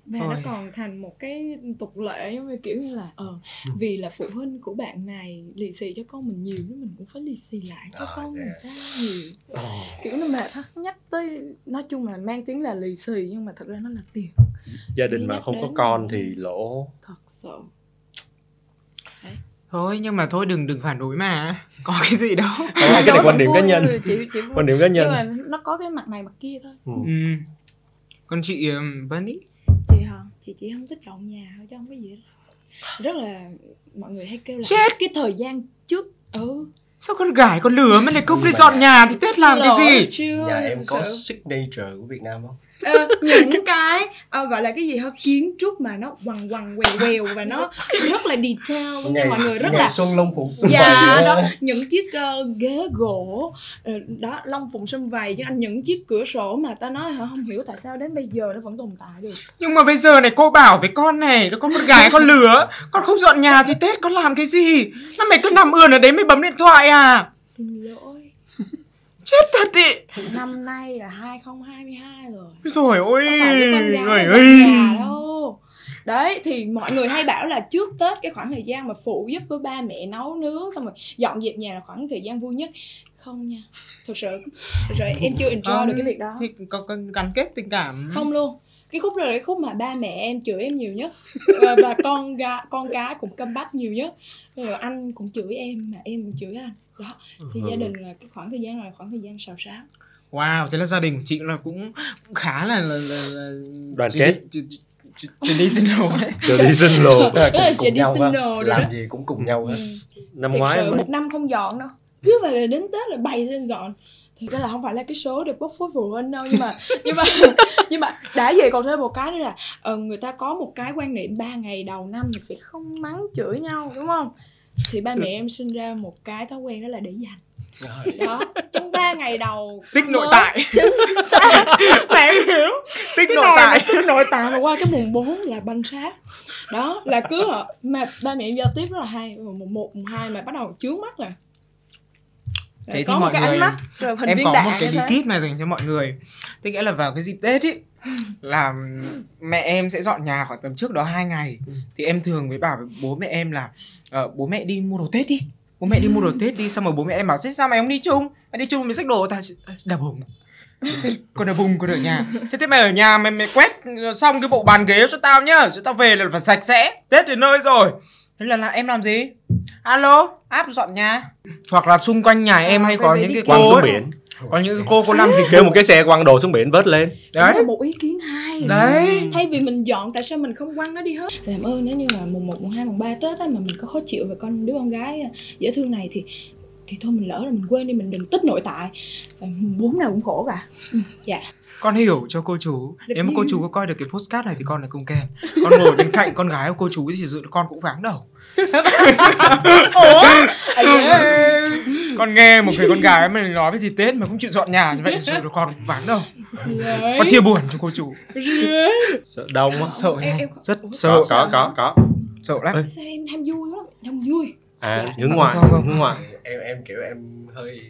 Và Thôi. nó còn thành một cái tục lệ giống như kiểu như là ờ vì là phụ huynh của bạn này lì xì cho con mình nhiều nên mình cũng phải lì xì lại cho À, con dạ. người ta nhiều. Kiểu nó mệt ha nhắc tới nói chung là mang tiếng là lì xì nhưng mà thật ra nó là tiền. Gia đình mà không có con thì lỗ. thật sự thôi nhưng mà thôi đừng đừng phản đối mà. Có cái gì đâu. Không, cái này Nói quan vẫn điểm cá nhân. chị, chị quan điểm cá nhưng nhân mà nó có cái mặt này mặt kia thôi. Ừ. ừ. còn chị um, Bunny chị hả? Chị chỉ không thích dọn nhà thôi chứ không có gì hết. Rất là mọi người hay kêu là Chết! cái thời gian trước ừ. Sao con gái con lửa mà này cúc đi dọn nhà- thì tết làm cái gì? chưa nhà em có signature của Việt Nam không Ờ, những cái ờ, gọi là cái gì hả? Kiến trúc mà nó quằn quằn quèo quèo và nó rất là detail nên mọi người rất ngày là xuân long phụng xuân dạ đó những chiếc ờ, ghế gỗ ờ, đó long phụng sum vầy cho anh những chiếc cửa sổ mà ta nói hả? Không hiểu tại sao đến bây giờ nó vẫn tồn tại được nhưng mà bây giờ này cô bảo với con này nó con con gái con lửa con không dọn nhà thì tết con làm cái gì? Nó mày cứ nằm ườn ở đấy mày bấm điện thoại à? Xin lỗi chết thật ý. Năm nay là 2022 rồi. Rồi ôi rồi ơi đâu. Đấy thì mọi người hay bảo là trước tết cái khoảng thời gian mà phụ giúp với ba mẹ nấu nướng xong rồi dọn dẹp nhà là khoảng thời gian vui nhất. Không nha. Thực sự thực sự em chưa enjoy được cái việc đó. thì có, có gắn kết tình cảm. Không luôn cái khúc đó là cái khúc mà ba mẹ em chửi em nhiều nhất. Và, và con ga, con cái cũng căm bách nhiều nhất. Rồi anh cũng chửi em mà em cũng chửi anh. Đó. Thì gia đình là cái khoảng thời gian là khoảng thời gian xào xáo. Wow thế là gia đình của chị là cũng cũng khá là là, là, là Đoàn kết. traditional ấy traditional Rất là cùng nhau rồi làm đó. gì cũng cùng nhau hết. Ừ. năm Thật ngoái sự mới một năm không dọn đâu. Cứ về là đến tết là bày lên dọn thì cái là không phải là cái số để bốc phốt phụ huynh đâu nhưng mà nhưng mà nhưng mà đã vậy còn thêm một cái nữa là ờ, người ta có một cái quan niệm ba ngày đầu năm thì sẽ không mắng chửi nhau đúng không? Thì ba mẹ em sinh ra một cái thói quen đó là để dành. Đó trong ba ngày đầu tích nội tại. Em hiểu. Tích cái nội tại. tích nội tại mà qua cái mùng 4 là banh sát. Đó là cứ hả mà ba mẹ em giao tiếp rất là hay. Mùng một mùng hai mà bắt đầu chướng mắt là Thế thì có một mọi cái người- mắt rồi em có một cái bí thế. kíp này dành cho mọi người. Tức nghĩa là vào cái dịp tết ý là mẹ em sẽ dọn nhà khoảng tầm trước đó hai ngày. Thì em thường với bảo với bố mẹ em là ờ, bố mẹ đi mua đồ tết đi. Bố mẹ đi mua đồ tết đi. Xong rồi bố mẹ em bảo "Thế sao mày không đi chung? Mày đi chung mình xách đồ tao đập hùng còn đập hùng còn ở nhà. Thế thế mày ở nhà mày mày quét xong cái bộ bàn ghế cho tao nhá cho tao về là phải sạch sẽ. Tết đến nơi rồi. Thế là, là em làm gì alo? Áp dọn nhà. Hoặc là xung quanh nhà em À, hay có những cái quăng cô xuống biển. Có những cô có làm gì kêu một cái xe quăng đồ xuống biển vớt lên. Đó là đấy một ý kiến hay. Đấy. Thay vì mình dọn tại sao mình không quăng nó đi hết? Làm ơn nếu như mà mùng 1, mùng 2, mùng 3 Tết á, mà mình có khó chịu về con đứa con gái à, dễ thương này thì thì thôi mình lỡ là mình quên đi mình đừng tích nội tại. Mùng 4 nào cũng khổ cả. Ừ, dạ con hiểu cho cô chú. Được nếu mà cô chú có coi được cái postcard này thì con là công kèm. Con ngồi bên cạnh con gái của cô chú thì thực sự con cũng váng đầu. Ủa? À, con nghe một người con gái mà nói với gì tết mà không chịu dọn nhà như vậy sự là con cũng váng đầu. Con chia buồn cho cô chú. Sợ đông á sợ em, em, rất sợ có có có có. Sợ lắm. Ê. sao em ham vui lắm ham vui. À hướng ngoại Không, không. hướng ngoại. Em em kiểu em hơi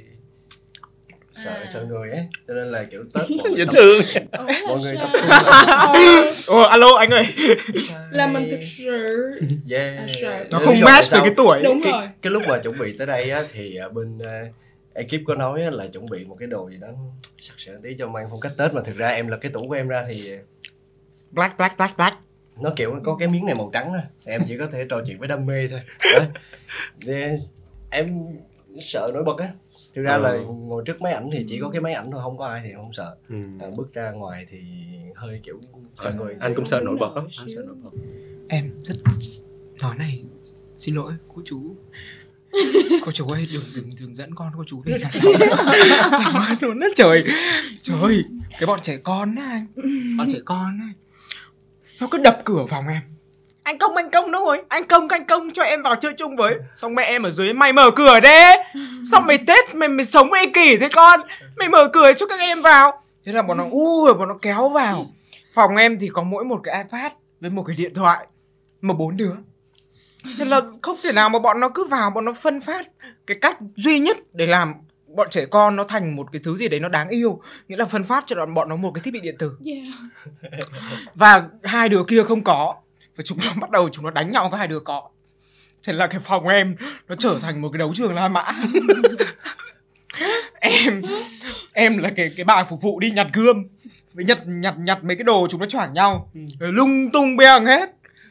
sợ À. sợ người ấy. Cho nên là kiểu tết dễ thương. Mọi người tập trung ồ alo anh ơi. Là mình thực sự yeah. À, sợ. nó không match sao? cái tuổi. Đúng cái, rồi. cái lúc mà chuẩn bị tới đây á thì à, bên à, ekip có nói là chuẩn bị một cái đồ gì đó sặc sỡ tí cho mang phong cách tết. Mà thực ra em là cái tủ của em ra thì black black black black. Nó kiểu có cái miếng này màu trắng á. Thì em chỉ có thể trò chuyện với đam mê thôi. Thì em sợ nổi bật á thực ra là Ừ. ngồi trước máy ảnh thì chỉ có cái máy ảnh thôi không có ai thì không sợ. Ừ. à, bước ra ngoài thì hơi kiểu sợ người anh cũng sợ nổi bật lắm. Anh sợ nổi bật. Em rất nói này xin lỗi cô chú. Cô chú ơi đừng đừng đừng dẫn con cô chú về nhà. Cháu làm ơn luôn á trời. Trời cái bọn trẻ con á anh. Bọn trẻ con á. Nó cứ đập cửa phòng em anh công anh công đâu rồi anh công anh công cho em vào chơi chung với. Xong mẹ em ở dưới mày mở cửa đấy xong mày tết mày mày sống ích kỷ thế con. Mày mở cửa cho các em vào. Thế là bọn nó u bọn nó kéo vào. Phòng em thì có mỗi một cái ipad với một cái điện thoại mà bốn đứa. Nên là không thể nào mà bọn nó cứ vào bọn nó phân phát cái cách duy nhất để làm bọn trẻ con nó thành một cái thứ gì đấy nó đáng yêu. Nghĩa là phân phát cho bọn bọn nó một cái thiết bị điện tử. Yeah. và hai đứa kia không có và chúng nó bắt đầu chúng nó đánh nhau với hai đứa có thế là cái phòng em nó trở thành một cái đấu trường la mã. Em em là cái cái bà phục vụ đi nhặt gươm với nhặt nhặt nhặt mấy cái đồ chúng nó choảng nhau. Rồi lung tung beng hết.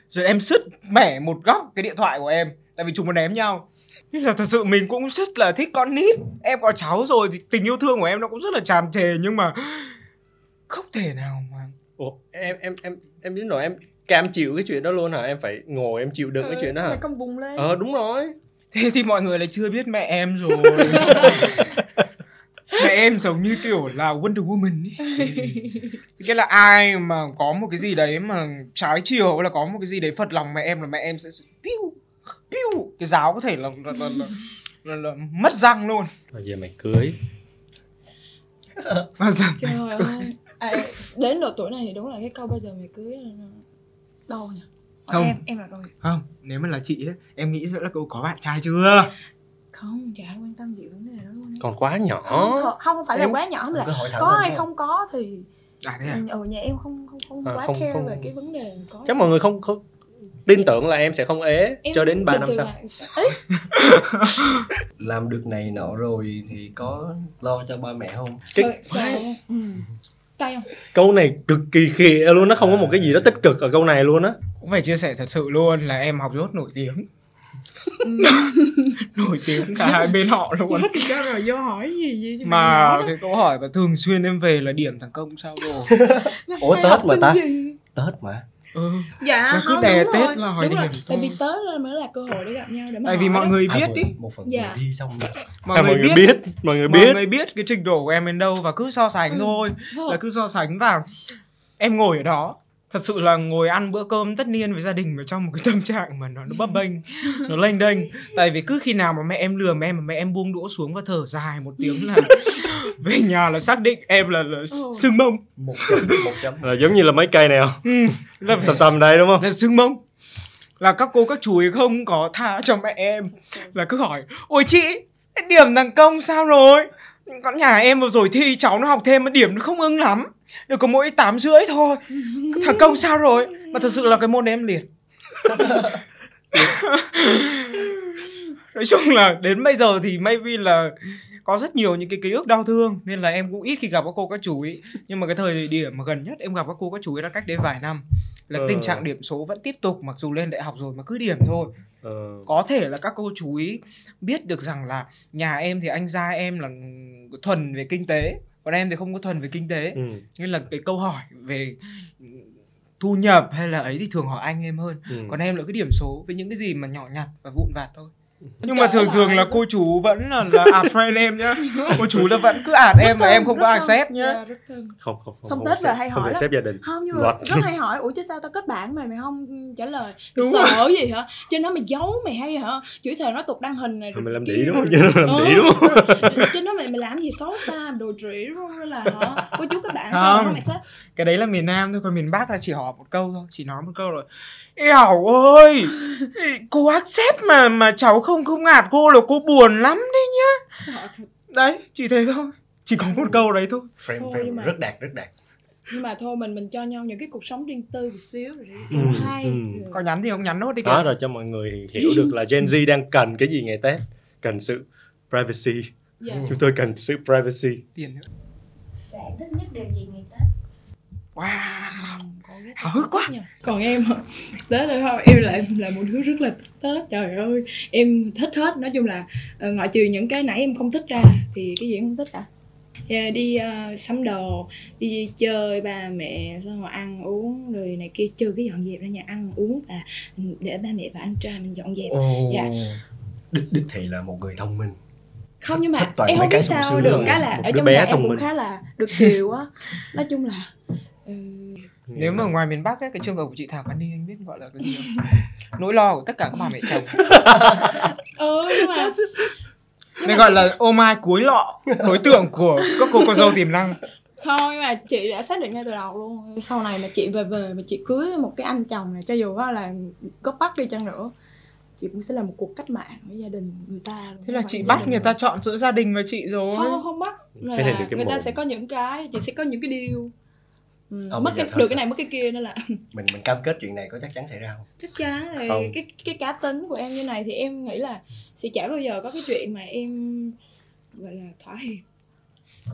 Rồi em sứt mẻ một góc cái điện thoại của em tại vì chúng nó ném nhau. Nên là thật sự mình cũng rất là thích con nít. Em có cháu rồi thì tình yêu thương của em nó cũng rất là tràn trề nhưng mà không thể nào mà Ủa, em em em em đến rồi em cam chịu cái chuyện đó luôn hả? Em phải ngồi em chịu đựng cái chuyện đó hả? Mày con vùng lên. Ờ đúng rồi. Thế thì mọi người lại chưa biết mẹ em rồi. Mẹ em giống như kiểu là Wonder Woman ấy. Cái là ai mà có một cái gì đấy mà trái chiều hay là có một cái gì đấy phật lòng mẹ em là mẹ em sẽ piu piu. Cái giáo có thể là là, là, là, là, là mất răng luôn. Rồi giờ mày cưới. Và giờ- trời ơi. À, đến độ tuổi này thì đúng là cái câu bây giờ mày cưới là đâu nhỉ? Còn Không. em em là câu gì? Không, nếu mà là chị ấy, em nghĩ sẽ là cậu có bạn trai chưa? Không chả ai quan tâm gì vấn đề đó luôn ấy. còn quá nhỏ. Không, không không phải là Em- quá nhỏ mà là có hay không có thì À thế à? ở nhà em không không không À, quá không- care không- về cái vấn đề có. Chắc mọi người không không tin tưởng là em sẽ không ế Em cho đến 3 bình năm sau. là- làm được này nọ rồi thì có lo cho ba mẹ không? Cái- ừ. Cay không? Câu này cực kỳ khịa luôn nó không có một cái gì đó tích cực ở câu này luôn á. Cũng phải chia sẻ thật sự luôn là em học dốt nổi tiếng. Nổi tiếng cả hai bên họ luôn. Thì cho rồi vô hỏi gì gì cho mà cái câu hỏi mà thường xuyên em về là điểm thằng công sao rồi ủa tết mà ta? gì? tết mà ừ. dạ Nó cứ đè Tết rồi, là hỏi đúng rồi. điểm tại vì tết là mới là cơ hội để gặp nhau để mà tại vì mọi người À, biết vừa- ý. một phần Dạ. thi xong rồi. Mọi, à, người, mọi người biết, biết mọi người mọi biết. người biết cái trình độ của em đến đâu và cứ so sánh Ừ. thôi là cứ so sánh và em ngồi ở đó thật sự là ngồi ăn bữa cơm tất niên với gia đình mà trong một cái tâm trạng mà nó nó bấp bênh nó lênh đênh. Tại vì cứ khi nào mà mẹ em lừa em mà mẹ em buông đũa xuống và thở dài một tiếng là về nhà là xác định em là, là sưng mông. Một chấm một chấm. Là giống như là mấy cây này không? Ừ, là phải tầm tầm đây đúng không? là sưng mông. Là các cô các chú ấy không có tha cho mẹ em. Là cứ hỏi ôi chị điểm thằng công sao rồi con nhà em vừa rồi thi, cháu nó học thêm mà điểm nó không ưng lắm. Được có mỗi tám rưỡi thôi. Thằng công sao rồi? Mà thật sự là cái môn em liệt. nói chung là đến bây giờ thì maybe là có rất nhiều những cái ký ức đau thương nên là em cũng ít khi gặp các cô các chú ấy nhưng mà cái thời điểm mà gần nhất em gặp các cô các chú ấy là cách đây vài năm là Ờ. tình trạng điểm số vẫn tiếp tục mặc dù lên đại học rồi mà cứ điểm thôi. Ờ, có thể là các cô chú ý biết được rằng là nhà em thì anh gia em là thuần về kinh tế còn em thì không có thuần về kinh tế. Ừ, nên là cái câu hỏi về thu nhập hay là ấy thì thường hỏi anh em hơn. Ừ. còn em là cái điểm số với những cái gì mà nhỏ nhặt và vụn vặt thôi nhưng mà thường thường là cô chú vẫn là, là ạt friend em nhá. Cô chú là vẫn cứ ạt em và Rất em không có accept nhá. Dạ, rất thân. không không không Xong không Tết accept- hay không hỏi lắm. gia đình. Không nhưng mà rất hay hỏi ủa chứ sao tao kết bạn mày mày không trả lời? Đúng sợ gì hả? Trên đó mày giấu mày hay hả? Chửi thề nói tục đăng hình này Mà mày làm đĩ đúng không? Rồi- chứ làm đĩ đúng không? Rồi trên đó mày mày làm gì xấu xa đồ trĩ đúng không Hay là hả? Cô chú các bạn sao Không. hả mày xếp? Cái đấy là miền Nam thôi còn miền Bắc là chỉ hỏi một câu thôi chỉ nói một câu rồi Ẻo ơi! Cô accept mà mà cháu không không ngạt cô là cô buồn lắm đấy nhá. Sợ thật. Đấy chỉ thế thôi. Chỉ có một câu đấy thôi. Frame Thôi, frame mà- rất đạt rất đạt nhưng mà thôi mình mình cho nhau những cái cuộc sống riêng tư một xíu rồi đi. Ừ, hay. ừ. Có nhắn thì không nhắn nốt đi đó rồi cho mọi người hiểu được là Gen Z đang cần cái gì ngày Tết. Cần sự privacy. Dạ. chúng tôi cần sự privacy. Tiền nữa. Bạn thích nhất điều gì ngày Tết? wow Háo hức quá. Còn em tết là không em lại là một đứa rất là thích tết trời ơi. Em thích hết nói chung là ờ, ngoại trừ những cái nãy em không thích ra thì cái gì em không thích cả. Dạ, đi ờ, sắm đồ đi chơi ba mẹ xong rồi ăn uống rồi này kia trừ cái dọn dẹp ra nhà ăn uống và để ba mẹ và anh trai mình dọn dẹp. Dạ. đích đích thị là một người thông minh. Không nhưng mà em không cái biết sung sao sướng được. cái là ở trong bé nhà em thông cũng minh. khá là được chiều á. Nói chung là ừ, nếu mà ngoài miền Bắc ấy, cái trường hợp của chị Thảo Văn Ni anh biết gọi là cái gì không? Nỗi lo của tất cả các bà mẹ chồng. Ừ nhưng mà nên gọi là ô mai cuối lọ đối tượng của các cô con dâu tiềm năng. Không nhưng mà chị đã xác định ngay từ đầu luôn. Sau này mà chị về về mà chị cưới một cái anh chồng này cho dù á là gốc bắc đi chăng nữa chị cũng sẽ là một cuộc cách mạng với gia đình người ta thế là chị bắt người ta chọn giữa gia đình và chị rồi. Không không bắt. Là cái người ta sẽ có những cái chị sẽ có những cái điều ừ, mất cái thôi, được thôi. cái này mất cái kia nên là mình mình cam kết chuyện này có chắc chắn xảy ra không? Chắc chắn thì Không. cái cái cá tính của em như này thì em nghĩ là sẽ chả bao giờ có cái chuyện mà em gọi là thỏa hiệp.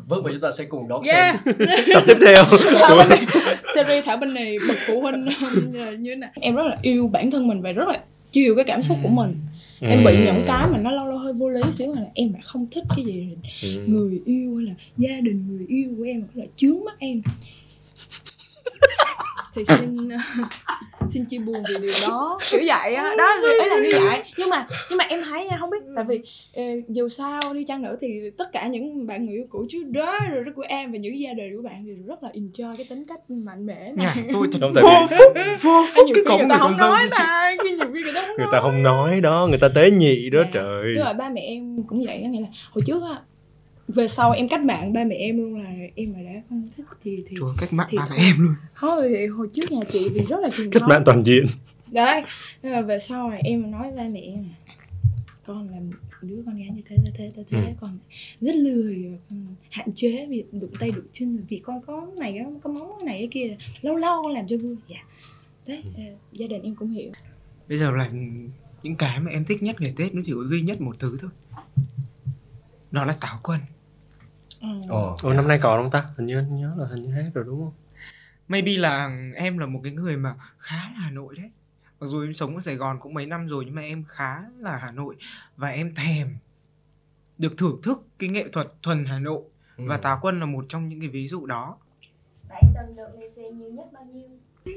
Vâng và chúng ta sẽ cùng đón yeah. xem. Tập tiếp theo. Series Thảo Bên này bậc phụ huynh như thế này em rất là yêu bản thân mình và rất là chiều cái cảm xúc của mình. Em bị những cái mà nó lâu lâu hơi vô lý xíu là em lại không thích cái gì Ừ. người yêu hay là gia đình người yêu của em là chướng mắt em thì xin xin chia buồn vì điều đó. Kiểu vậy á. Đó ấy là như vậy. Nhưng mà nhưng mà em thấy nha không biết tại vì ờ, dù sao đi chăng nữa thì tất cả những bạn người yêu cũ trước đó rồi đó của em và những gia đình của bạn thì rất là enjoy cái tính cách mạnh mẽ này. Tôi thật Không, tại vô vì- phúc vô phúc nhiều cái có người ta không nói ta khi nhiều khi người ta không người nói. ta không nói đó người ta tế nhị đó Dạ. trời. Nhưng mà ba mẹ em cũng vậy nghĩa là hồi trước á về sau em cách mạng ba mẹ em luôn là em mà đã không thích gì thì chúa cách mạng Thì ba mẹ em luôn. Thôi thì hồi trước nhà chị thì rất là truyền cách mạng toàn diện. Đấy nhưng mà về sau này em nói ba mẹ em là con là đứa con gái như thế thế thế thế, thế. Ừ. con rất lười hạn chế việc đụng tay đụng chân vì con có này có, móng này cái kia lâu lâu con làm cho vui. Dạ. Đấy ờ, gia đình em cũng hiểu. Bây giờ là những cái mà em thích nhất ngày tết nó chỉ có duy nhất một thứ thôi. Đó là táo quân Ồ Ồ, năm nay còn không ta? Hình như anh nhớ là hình như hết rồi đúng không? Maybe là em là một cái người mà khá là Hà Nội đấy. Mặc dù em sống ở Sài Gòn cũng mấy năm rồi nhưng mà em khá là Hà Nội và em thèm được thưởng thức cái nghệ thuật thuần Hà Nội. Ừ. và Táo Quân là một trong những cái ví dụ đó. Bạn từng được lì xì nhiều nhất bao nhiêu?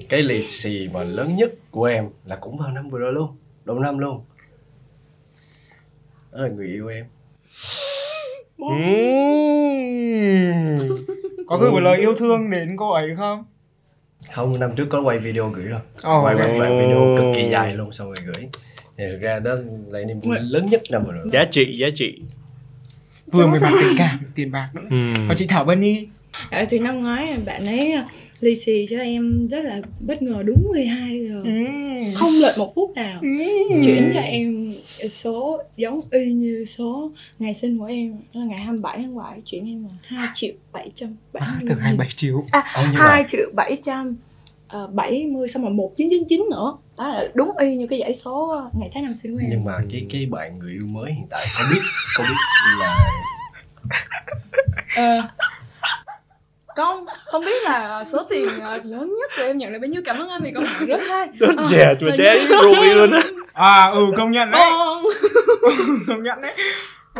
cái lì xì mà lớn nhất của em là cũng vào năm vừa rồi luôn. Đầu năm luôn. Đó là người yêu em Ừm. có gửi một lời yêu thương đến cô ấy không? Không năm trước có quay video gửi rồi. Ồ. quay một đoạn video cực kỳ dài luôn xong rồi gửi. Thì thực ra đó là niềm vui lớn nhất năm rồi. Giá trị giá trị. Vừa mới bằng tình cảm tiền bạc nữa. Ừm. còn chị Thảo Bunny Ờ, thì năm ngoái bạn ấy ờ, lì xì cho em rất là bất ngờ đúng 12 giờ. Không lệch một phút nào. Chuyển cho em số giống y như số ngày sinh của em là ngày 27 tháng 7 chuyển em là 2 triệu 770 à, từ 27 triệu. À, Ờ, nhưng mà- 2 triệu 700 ờ, 70 xong rồi 1999 nữa. Đó là đúng y như cái dãy số ngày tháng năm sinh của em. Nhưng mà cái cái bạn người yêu mới hiện tại có biết có biết là Ờ. con không biết là số tiền ờ, lớn nhất của em nhận là bao nhiêu? Cảm ơn anh vì con rất hay. Rất Ờ, dè mà chế rụi luôn á. À ừ công nhận đấy. Con. công nhận đấy.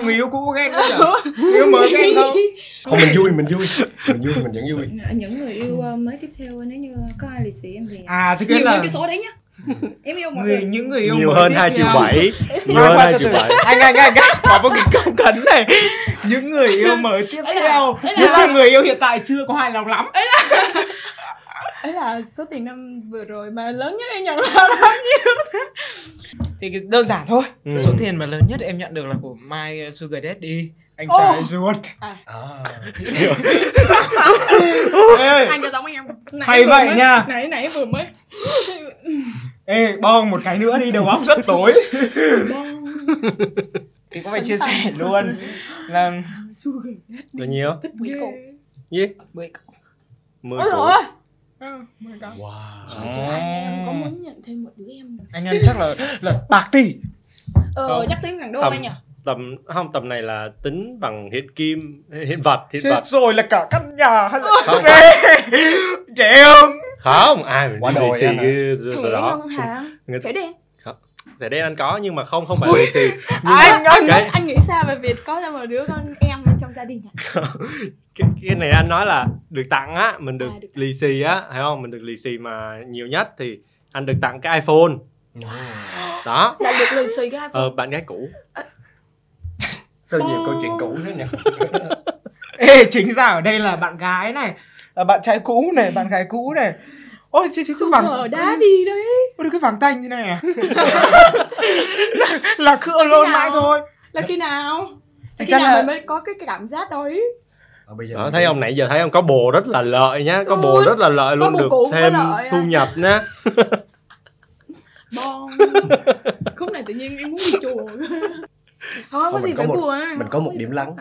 Người yêu cũ ghen nhở người yêu mới ghen không không mình vui mình vui. Mình vui mình vẫn vui. Những người yêu ờ, mới tiếp theo nếu như có ai lì xì em thì à thế nhiều cái hơn là cái số đấy nhá em yêu mọi người người. những người yêu nhiều hơn 2 triệu. 7 nhiều hơn khoan, 2 từ triệu. 7 anh anh anh anh có một cái câu cấn này. Những người yêu mới tiếp theo. nghĩa là người yêu hiện tại chưa có hài lòng lắm. Ấy là số tiền năm vừa rồi mà lớn nhất em nhận là bao nhiêu? Thì cái đơn giản thôi. Ừ. số tiền mà lớn nhất em nhận được là của My Sugar Daddy anh trai ruột à. Ê, anh cho giống em nãy Hay vừa vậy mới- nha. nãy nãy vừa mới ê bong một cái nữa đi đầu óc rất tối. Bong thì cũng phải chia sẻ luôn. là là nhiều Mười cậu. gì? Mười 10 ôi củ rồi Ừ, mười cái. wow. Ờ, chứ anh em có muốn nhận thêm một đứa em nữa. anh nhân chắc là là bạc tỷ. Ờ Không. chắc tiếng hàng đô anh nhỉ tầm không tầm này là tính bằng hiện kim hiện vật hiện chết vật. rồi là cả căn nhà hay là Không. xe trẻ không không ai mà Quá đi đồi xì anh hả? cái rồi đó. không hả? Người- thẻ đen thẻ đen anh có nhưng mà không không phải lì xì. Nhưng Anh- mà anh, cái, anh nghĩ sao về việc có ra một đứa con em trong gia đình ạ? Cái cái này anh nói là được tặng á mình được À, được lì xì á thấy không? Mình được lì xì mà nhiều nhất thì anh được tặng cái iPhone. Đó. Lại được lì xì cái iPhone. Ờ bạn gái cũ sao nhiều câu chuyện cũ thế nhỉ Ê, chính ra ở đây là bạn gái này là bạn trai cũ này bạn gái cũ này. Ôi chứ chứ cái vàng Sugar Daddy đấy. ôi cái vàng tanh thế này à? Là, là luôn nào? mãi thôi. Là khi nào? Chắc khi chắn nào là- mình mới có cái, cái cảm giác đấy? Ờ, bây giờ đó mình thấy đi. không nãy giờ thấy không có bồ rất là lợi nhá có bồ Ừ, rất là lợi có luôn bồ được thêm lợi thu à. nhập nhá. Bon khúc này tự nhiên em muốn đi chùa thôi có mình gì có phải một- buồn mình có một điểm lắng.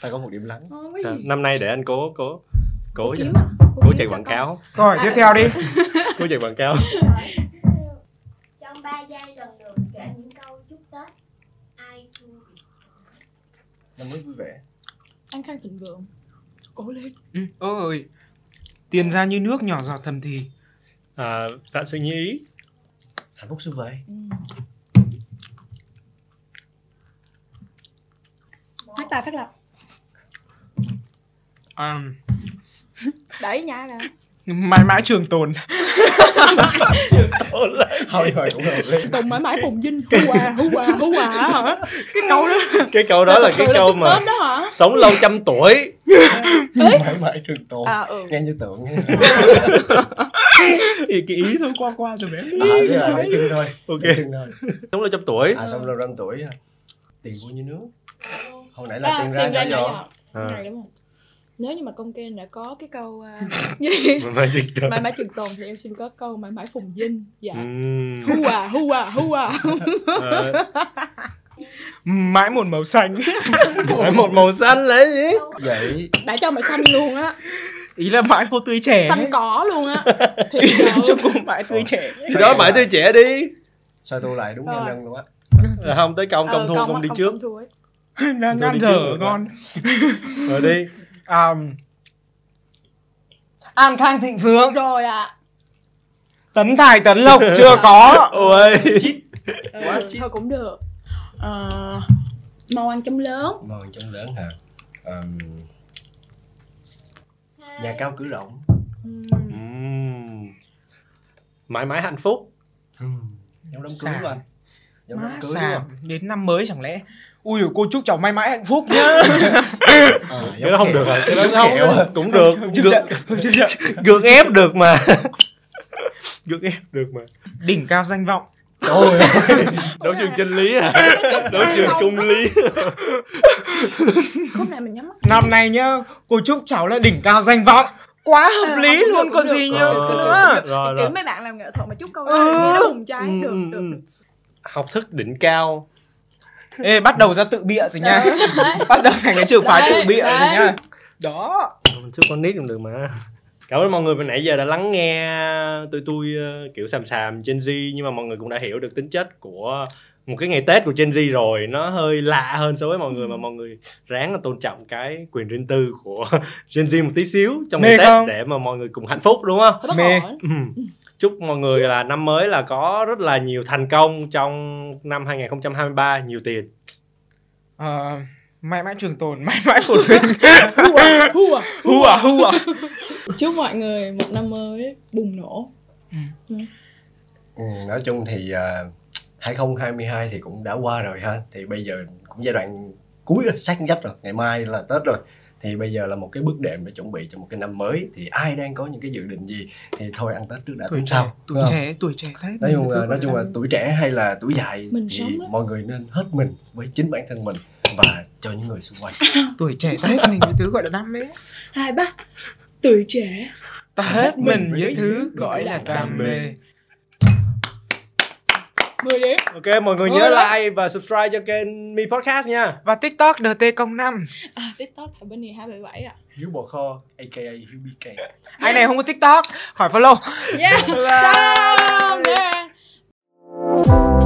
Ta có một điểm lắng Sao? gì năm nay để anh cố cố cố à? cố chạy cho quảng cáo Câu hỏi tiếp theo đi. cố chạy quảng cáo Trong 3 giây lần lượt kể những câu chúc Tết Ai thua việc năm mới vui vẻ anh khang thịnh vượng cố lên Ừ. Ôi. Tiền ra như nước nhỏ giọt thầm thì. à, vạn sự như ý hạnh phúc xuân về ừ. Hát tài phát lập À, đẩy nhá ra mãi mãi trường tồn. thôi rồi cũng hợp lý. Tùng mãi mãi phùng dinh hu à hu à hu à hả? Cái câu đó. cái câu đó là cái câu mà đó hả? sống lâu trăm tuổi. Mãi mãi trường tồn. À ừ. Nghe như tượng Thì cái ý thôi qua qua rồi bé. à thế là nói chừng thôi. Ok. Nói chừng thôi. Sống lâu trăm tuổi. À xong rồi năm tuổi tiền vui như nước hồi nãy là à, tiền ra nhỏ nhỏ nhỏ. À. đúng không? Nếu như mà công kênh đã có cái câu gì phải dịch được. mãi mãi trường tồn thì em xin có câu mãi mãi phùng dinh. Dạ. Ừm. hu à hu à hu à Ờ, Mãi một màu xanh. phải một màu xanh là gì? Vậy. Đã cho mày xanh luôn á. Ý là mãi cô tươi trẻ. xanh cỏ luôn á. Thì cho cô mãi tươi trẻ. thì đó mãi tươi trẻ đi. Sao tôi lại đúng nhân nhân luôn á? À, không tới công công Ờ, thua con không á, đi trước. Đang ăn dở ngon. rồi đi À, An Khang Thịnh Vượng, rồi ạ. Tấn Tài Tấn Lộc chưa có. ôi. Ừ, thôi cũng được. Ờ, màu ăn chấm lớn. Mòn trong lớn hả? Hai. Nhà cao cửa rộng. Ừm. mãi mãi hạnh phúc. Giống đám cưới của anh giống đám cưới đến năm mới chẳng lẽ Ui cô chúc cháu mãi mãi hạnh phúc nhá. Ờ, cái đó không được rồi. Cái đó không kẹo cũng được. Gượng, gượng ép được mà. Gượng ép được mà. Đỉnh cao danh vọng. Trời ơi. Đấu trường chân lý à? Đấu trường công lý. Mình nhắm Năm nay nhá Cô chúc cháu là đỉnh cao danh vọng. Quá hợp Ờ, lý được, luôn có được. gì nhá Ờ, Cứ được, nữa được, rồi kiểu mấy bạn làm nghệ thuật mà chút câu đó Ừ. nó hùng trái Ừ, được ừ, được. ừ. được. học thức đỉnh cao Ê bắt đầu ra tự bịa rồi nha. Bắt đầu thành cái trường phái tự Đấy, bịa rồi nha. Đó. Mình chúc con nít cũng được mà. Cảm ơn mọi người vừa nãy giờ đã lắng nghe tôi tôi ờ, kiểu xàm xàm Gen Z nhưng mà mọi người cũng đã hiểu được tính chất của một cái ngày Tết của Gen Z rồi nó hơi lạ hơn so với mọi người mà mọi người ráng là tôn trọng cái quyền riêng tư của Gen Z một tí xíu trong ngày Mê Tết không? để mà mọi người cùng hạnh phúc đúng không? Mê. Ừm. Chúc mọi người là năm mới là có rất là nhiều thành công trong năm 2023 nhiều tiền. Ờ, Mãi mãi trường tồn Mãi mãi phồn vinh Hu à, hu à. Hu à hu à chúc mọi người một năm mới bùng nổ ừ, nói chung thì uh, 2022 thì cũng đã qua rồi ha. Thì bây giờ cũng giai đoạn cuối rồi sát nhất rồi ngày mai là tết rồi. Thì bây giờ là một cái bước đệm để chuẩn bị cho một cái năm mới. Thì ai đang có những cái dự định gì thì thôi ăn tết trước đã Tuổi sau Tuổi trẻ Tuổi trẻ thế nói chung là nói chung là tuổi trẻ hay là tuổi dài Mình thì mọi người nên hết mình với chính bản thân mình và cho những người xung quanh. Tuổi trẻ ta hết mình với thứ gọi là đam mê hai ba tuổi trẻ. Ta hết mình với với thứ gọi là đam mê mười điểm. Ok, mọi người nhớ đó. like và subscribe cho kênh Mi Podcast nha. Và tiktok nt công năm. À, tiktok ở bên này hai bảy bảy ạ. Hiếu bò kho aka hiếu bk Ai này không có tiktok. Khỏi follow. Yeah. Bye bye. xong nè